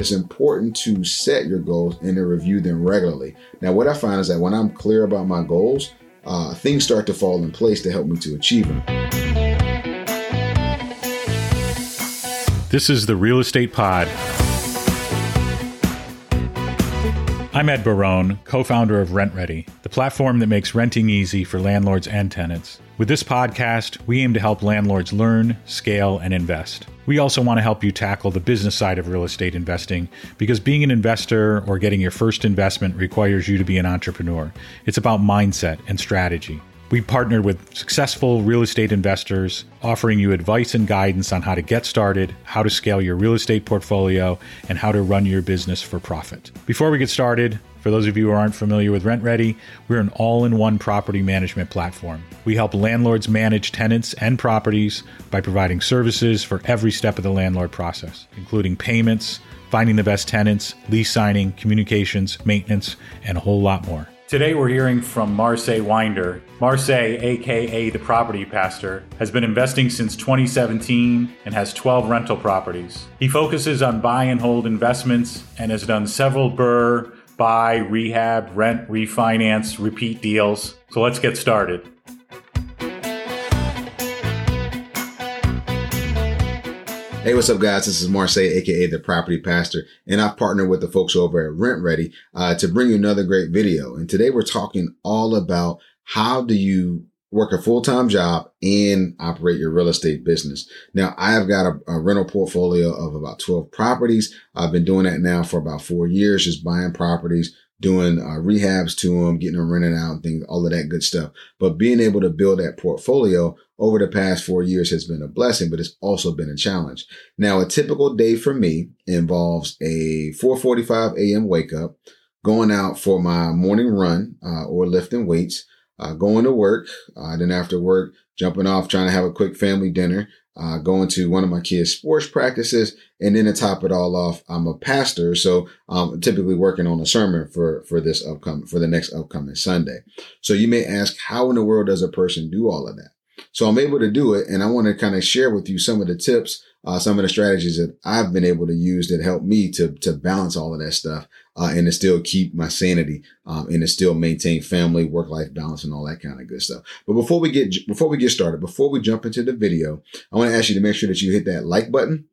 it's important to set your goals and to review them regularly. Now, what I find is that when I'm clear about my goals, uh, things start to fall in place to help me to achieve them. This is the Real Estate Pod. I'm Ed Barone, co founder of RentRedi, the platform that makes renting easy for landlords and tenants. With this podcast, we aim to help landlords learn, scale, and invest. We also want to help you tackle the business side of real estate investing because being an investor or getting your first investment requires you to be an entrepreneur. It's about mindset and strategy. We partnered with successful real estate investors, offering you advice and guidance on how to get started, how to scale your real estate portfolio, and how to run your business for profit. Before we get started, for those of you who aren't familiar with RentRedi, we're an all in one property management platform. We help landlords manage tenants and properties by providing services for every step of the landlord process, including payments, finding the best tenants, lease signing, communications, maintenance, and a whole lot more. Today we're hearing from Marsay Winder. Marsay, aka the property pastor, has been investing since 2017 and has 12 rental properties. He focuses on buy and hold investments and has done several BRRRR, buy, rehab, rent, refinance, repeat deals. So let's get started. Hey, what's up, guys? This is Marsay, aka the Property Pastor, and I've partnered with the folks over at RentRedi uh, to bring you another great video. And today we're talking all about how do you work a full time job and operate your real estate business. Now, I have got a, a, rental portfolio of about 12 properties. I've been doing that now for about four years, just buying properties, doing uh, rehabs to them, getting them rented out, things, all of that good stuff. But being able to build that portfolio over the past four years has been a blessing, but it's also been a challenge. Now, a typical day for me involves a 4:45 a.m. wake up, going out for my morning run uh, or lifting weights, uh, going to work, uh, then after work, jumping off, trying to have a quick family dinner, uh, going to one of my kids' sports practices, and then to top it all off, I'm a pastor, so I'm typically working on a sermon for for this upcoming for the next upcoming Sunday. So you may ask, how in the world does a person do all of that? So I'm able to do it. And I want to kind of share with you some of the tips, uh, some of the strategies that I've been able to use that help me to, to balance all of that stuff, uh, and to still keep my sanity, um, and to still maintain family, work life balance and all that kind of good stuff. But before we get, before we get started, before we jump into the video, I want to ask you to make sure that you hit that like button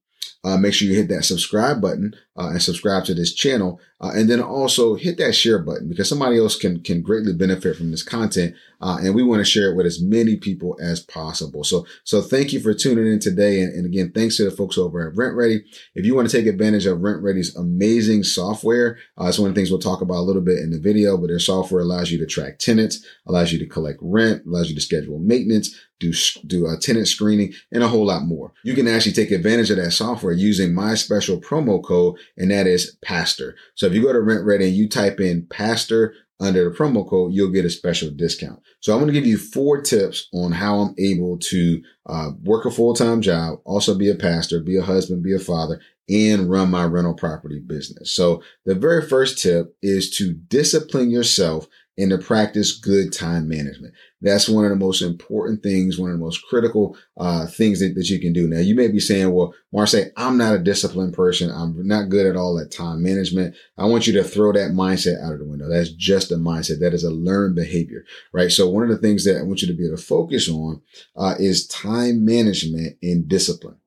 uh, make sure you hit that subscribe button uh, and subscribe to this channel. Uh, and then also hit that share button because somebody else can, can greatly benefit from this content. Uh, and we want to share it with as many people as possible. So, so thank you for tuning in today. And, and again, thanks to the folks over at RentRedi. If you want to take advantage of RentRedi's amazing software, uh, it's one of the things we'll talk about a little bit in the video, but their software allows you to track tenants, allows you to collect rent, allows you to schedule maintenance, do do a tenant screening, and a whole lot more. You can actually take advantage of that software using my special promo code, and that is Pastor. So if you go to RentRedi and you type in Pastor under the promo code, you'll get a special discount. So I'm going to give you four tips on how I'm able to uh, work a full time job, also be a pastor, be a husband, be a father, and run my rental property business. So the very first tip is to discipline yourself and to practice good time management. That's one of the most important things, one of the most critical uh, things that, that you can do. Now, you may be saying, well, Marsay, I'm not a disciplined person. I'm not good at all at time management. I want you to throw that mindset out of the window. That's just a mindset. That is a learned behavior, right? So one of the things that I want you to be able to focus on uh, is time management and discipline.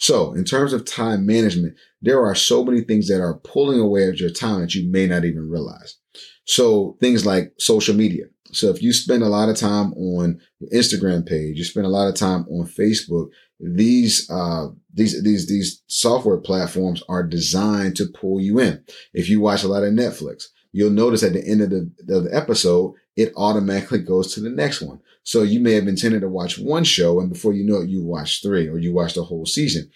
So in terms of time management, there are so many things that are pulling away at your time that you may not even realize. So things like social media. So if you spend a lot of time on Instagram page, you spend a lot of time on Facebook, these, uh, these, these, these software platforms are designed to pull you in. If you watch a lot of Netflix, you'll notice at the end of the, of the episode, it automatically goes to the next one. So you may have intended to watch one show and before you know it, you watch three or you watch the whole season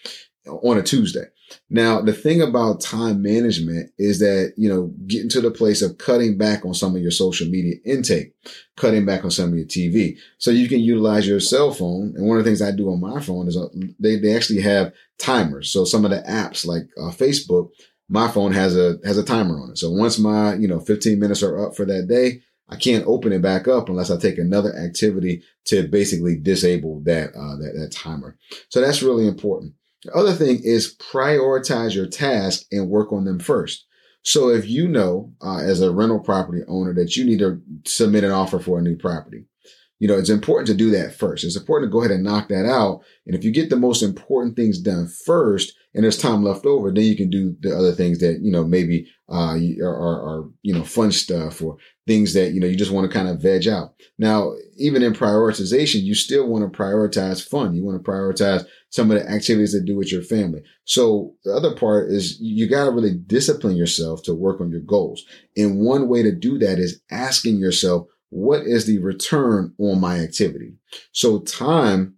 on a Tuesday. Now, the thing about time management is that, you know, getting to the place of cutting back on some of your social media intake, cutting back on some of your TV. So you can utilize your cell phone. And one of the things I do on my phone is uh, they, they actually have timers. So some of the apps like uh, Facebook, my phone has a, has a timer on it. So once my, you know, 15 minutes are up for that day, I can't open it back up unless I take another activity to basically disable that, uh, that, that timer. So that's really important. The other thing is prioritize your task and work on them first. So if you know, uh, as a rental property owner, that you need to submit an offer for a new property, you know, it's important to do that first. It's important to go ahead and knock that out. And if you get the most important things done first and there's time left over, then you can do the other things that, you know, maybe, uh, are, are, are, you know, fun stuff or things that, you know, you just want to kind of veg out. Now, even in prioritization, you still want to prioritize fun. You want to prioritize some of the activities that do with your family. So the other part is you got to really discipline yourself to work on your goals. And one way to do that is asking yourself, what is the return on my activity? So time,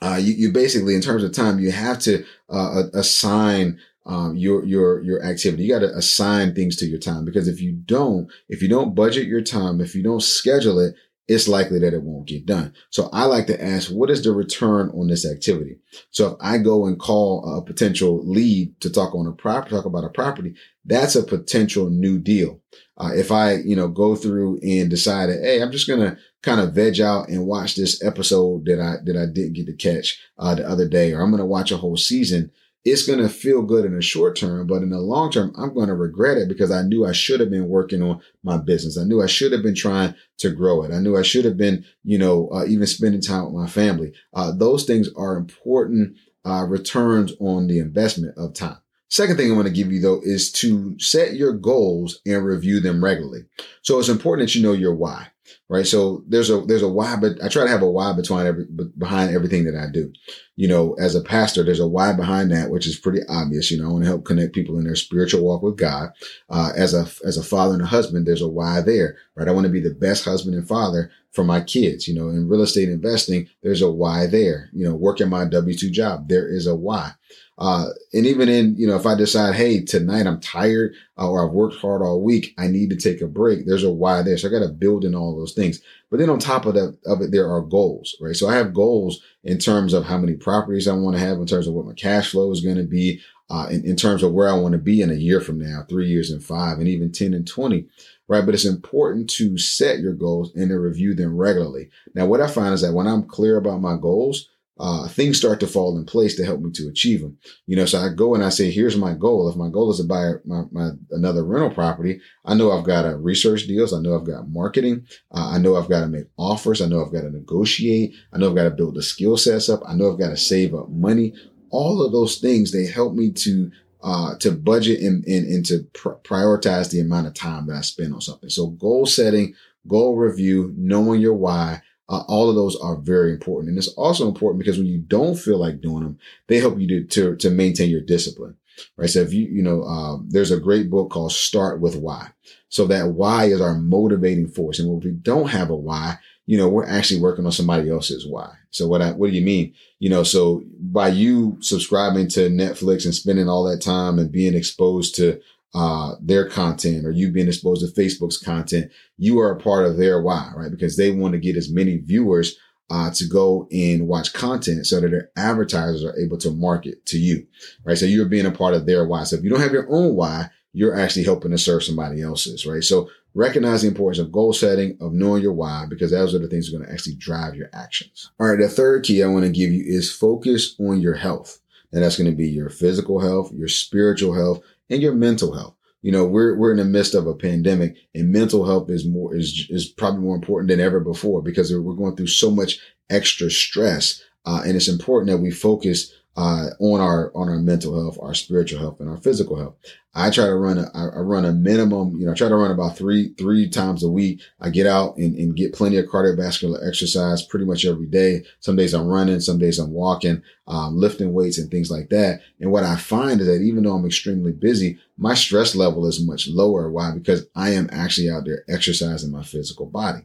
uh, you, you basically, in terms of time, you have to uh, assign um, your your your activity. You got to assign things to your time because if you don't, if you don't budget your time, if you don't schedule it, it's likely that it won't get done. So I like to ask, what is the return on this activity? So if I go and call a potential lead to talk on a property, talk about a property, that's a potential new deal. Uh, if I, you know, go through and decide hey, I'm just to kind of veg out and watch this episode that I, that I didn't get to catch, uh, the other day, or I'm to watch a whole season it's going to feel good in the short term, but in the long term, I'm going to regret it because I knew I should have been working on my business. I knew I should have been trying to grow it. I knew I should have been, you know, uh, even spending time with my family. Uh, those things are important uh, returns on the investment of time. Second thing I want to give you though is to set your goals and review them regularly. So it's important that you know your why right? So there's a there's a why, but I try to have a why between every behind everything that I do. You know, as a pastor, there's a why behind that, which is pretty obvious. You know, I want to help connect people in their spiritual walk with God. Uh, as a as a father and a husband, there's a why there, right? I want to be the best husband and father for my kids. You know, in real estate investing, there's a why there. You know, working my W two job, there is a why. Uh, and even in, you know, if I decide, hey, tonight I'm tired uh, or I've worked hard all week, I need to take a break. There's a why there. So I got to build in all those things. But then on top of that, of it, there are goals, right? So I have goals in terms of how many properties I want to have, in terms of what my cash flow is going to be, uh, in, in terms of where I want to be in a year from now, three years and five, and even 10 and 20 right? But it's important to set your goals and to review them regularly. Now, what I find is that when I'm clear about my goals, uh, things start to fall in place to help me to achieve them. You know, so I go and I say, here's my goal. If my goal is to buy my, my another rental property, I know I've got to research deals. I know I've got marketing. Uh, I know I've got to make offers. I know I've got to negotiate. I know I've got to build the skill sets up. I know I've got to save up money. All of those things, they help me to uh, to budget and, and, and to pr- prioritize the amount of time that I spend on something. So goal setting, goal review, knowing your why, uh, all of those are very important. And it's also important because when you don't feel like doing them, they help you to, to, to maintain your discipline. Right. So if you, you know, um, there's a great book called Start with Why. So that why is our motivating force. And when we don't have a why, you know, we're actually working on somebody else's why. So what I, what do you mean? You know, so by you subscribing to Netflix and spending all that time and being exposed to uh, their content or you being exposed to Facebook's content, you are a part of their why, right? Because they want to get as many viewers uh, to go and watch content so that their advertisers are able to market to you, right? So you're being a part of their why. So if you don't have your own why, you're actually helping to serve somebody else's, right? So recognize the importance of goal setting, of knowing your why, because those are the things that are going to actually drive your actions. All right. The third key I want to give you is focus on your health. And that's going to be your physical health, your spiritual health, and your mental health. You know, we're, we're in the midst of a pandemic and mental health is more, is, is probably more important than ever before because we're going through so much extra stress. Uh, and it's important that we focus uh, on our on our mental health, our spiritual health, and our physical health. I try to run a I run a minimum, you know, I try to run about three three times a week. I get out and, and get plenty of cardiovascular exercise pretty much every day. Some days I'm running, some days I'm walking, um, lifting weights and things like that. And what I find is that even though I'm extremely busy, my stress level is much lower. Why? Because I am actually out there exercising my physical body.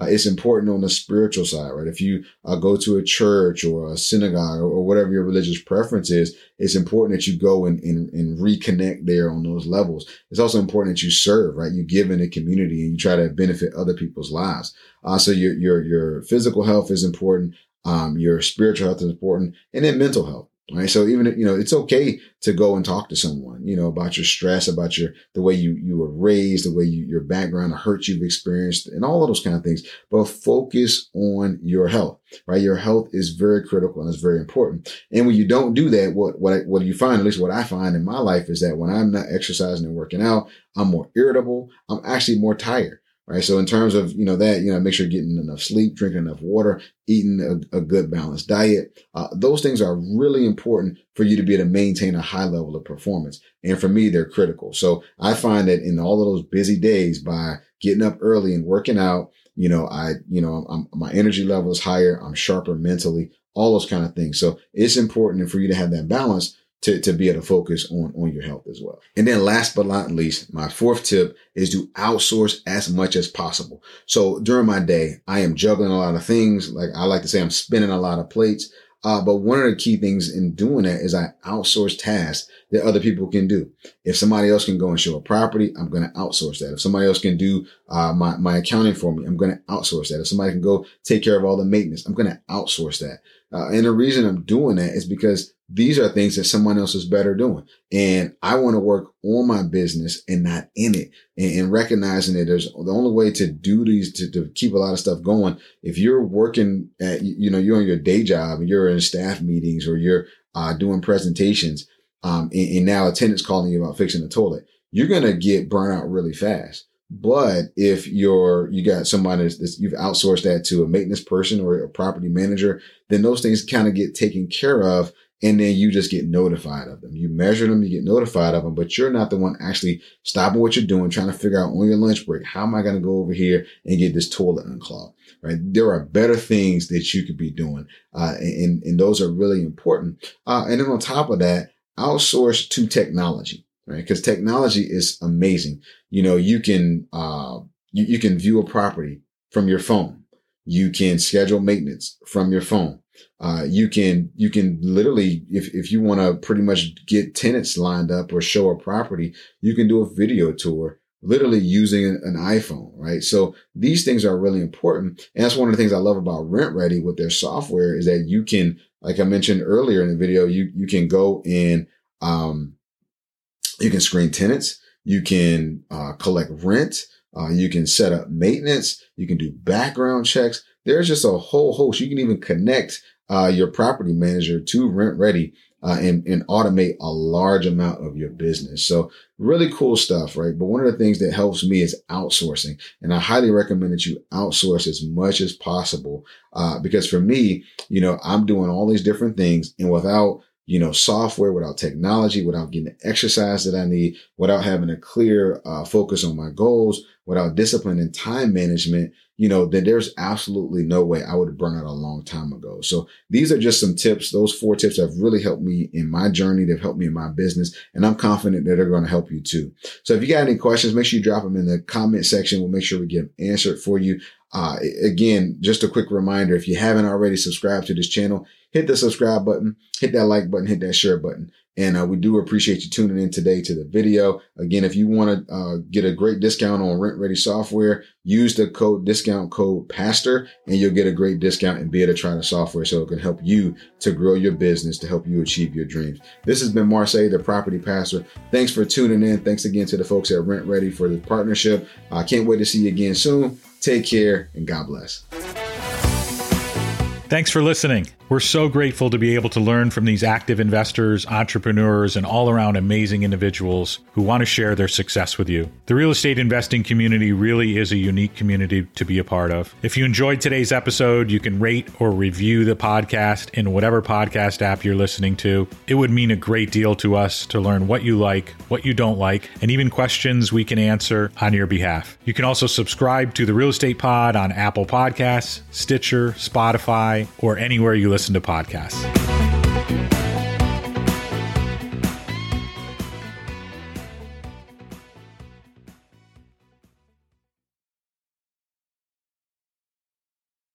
Uh, it's important on the spiritual side, right? If you uh, go to a church or a synagogue or, or, whatever your religious preference is, it's important that you go and, and, and, reconnect there on those levels. It's also important that you serve, right? You give in the community and you try to benefit other people's lives. Uh, so your, your, your physical health is important. Um, your spiritual health is important and then mental health Right. So even, you know, it's okay to go and talk to someone, you know, about your stress, about your, the way you, you were raised, the way you, your background, the hurt you've experienced and all of those kind of things, but focus on your health, right? Your health is very critical and it's very important. And when you don't do that, what, what, what you find, at least what I find in my life is that when I'm not exercising and working out, I'm more irritable. I'm actually more tired right? So in terms of, you know, that, you know, make sure you're getting enough sleep, drinking enough water, eating a, a good balanced diet. Uh, those things are really important for you to be able to maintain a high level of performance. And for me, they're critical. So I find that in all of those busy days by getting up early and working out, you know, I, you know, I'm, my energy level is higher. I'm sharper mentally, all those kind of things. So it's important for you to have that balance to, to be able to focus on, on your health as well. And then last but not least, my fourth tip is to outsource as much as possible. So during my day, I am juggling a lot of things. Like I like to say, I'm spinning a lot of plates. Uh, but one of the key things in doing that is I outsource tasks that other people can do. If somebody else can go and show a property, I'm going to outsource that. If somebody else can do uh, my, my accounting for me, I'm going to outsource that. If somebody can go take care of all the maintenance, I'm going to outsource that. Uh, and the reason I'm doing that is because these are things that someone else is better doing. And I want to work on my business and not in it and, and, recognizing that there's the only way to do these, to, to keep a lot of stuff going. If you're working at, you know, you're on your day job you're in staff meetings or you're uh, doing presentations, um, and, and now a tenant's calling you about fixing the toilet, you're going to get burnt out really fast. But if you're, you got somebody that's, you've outsourced that to a maintenance person or a property manager, then those things kind of get taken care of. And then you just get notified of them. You measure them, you get notified of them, but you're not the one actually stopping what you're doing, trying to figure out on your lunch break, how am I going to go over here and get this toilet unclogged? Right. There are better things that you could be doing. Uh, and, and those are really important. Uh, and then on top of that, outsource to technology right? Because technology is amazing. You know, you can, uh, you, you can view a property from your phone. You can schedule maintenance from your phone. Uh, you can, you can literally, if, if you want to pretty much get tenants lined up or show a property, you can do a video tour literally using an iPhone, right? So these things are really important. And that's one of the things I love about RentRedi with their software is that you can, like I mentioned earlier in the video, you, you can go and, um, you can screen tenants. You can uh, collect rent. Uh, you can set up maintenance. You can do background checks. There's just a whole host. You can even connect uh, your property manager to RentRedi uh, and, and automate a large amount of your business. So really cool stuff, right? But one of the things that helps me is outsourcing. And I highly recommend that you outsource as much as possible. Uh, because for me, you know, I'm doing all these different things and without you know, software, without technology, without getting the exercise that I need, without having a clear uh, focus on my goals, without discipline and time management, you know, then there's absolutely no way I would have burned out a long time ago. So these are just some tips. Those four tips have really helped me in my journey. They've helped me in my business and I'm confident that they're going to help you too. So if you got any questions, make sure you drop them in the comment section. We'll make sure we get them answered for you. Uh, again, just a quick reminder, if you haven't already subscribed to this channel, hit the subscribe button, hit that like button, hit that share button. And uh, we do appreciate you tuning in today to the video. Again, if you want to uh, get a great discount on RentRedi software, use the code discount code PASTOR and you'll get a great discount and be able to try the software so it can help you to grow your business, to help you achieve your dreams. This has been Marsay, the property pastor. Thanks for tuning in. Thanks again to the folks at RentRedi for the partnership. I can't wait to see you again soon. Take care and God bless. Thanks for listening. We're so grateful to be able to learn from these active investors, entrepreneurs, and all around amazing individuals who want to share their success with you. The real estate investing community really is a unique community to be a part of. If you enjoyed today's episode, you can rate or review the podcast in whatever podcast app you're listening to. It would mean a great deal to us to learn what you like, what you don't like, and even questions we can answer on your behalf. You can also subscribe to the Real Estate Pod on Apple Podcasts, Stitcher, Spotify, or anywhere you listen to podcasts.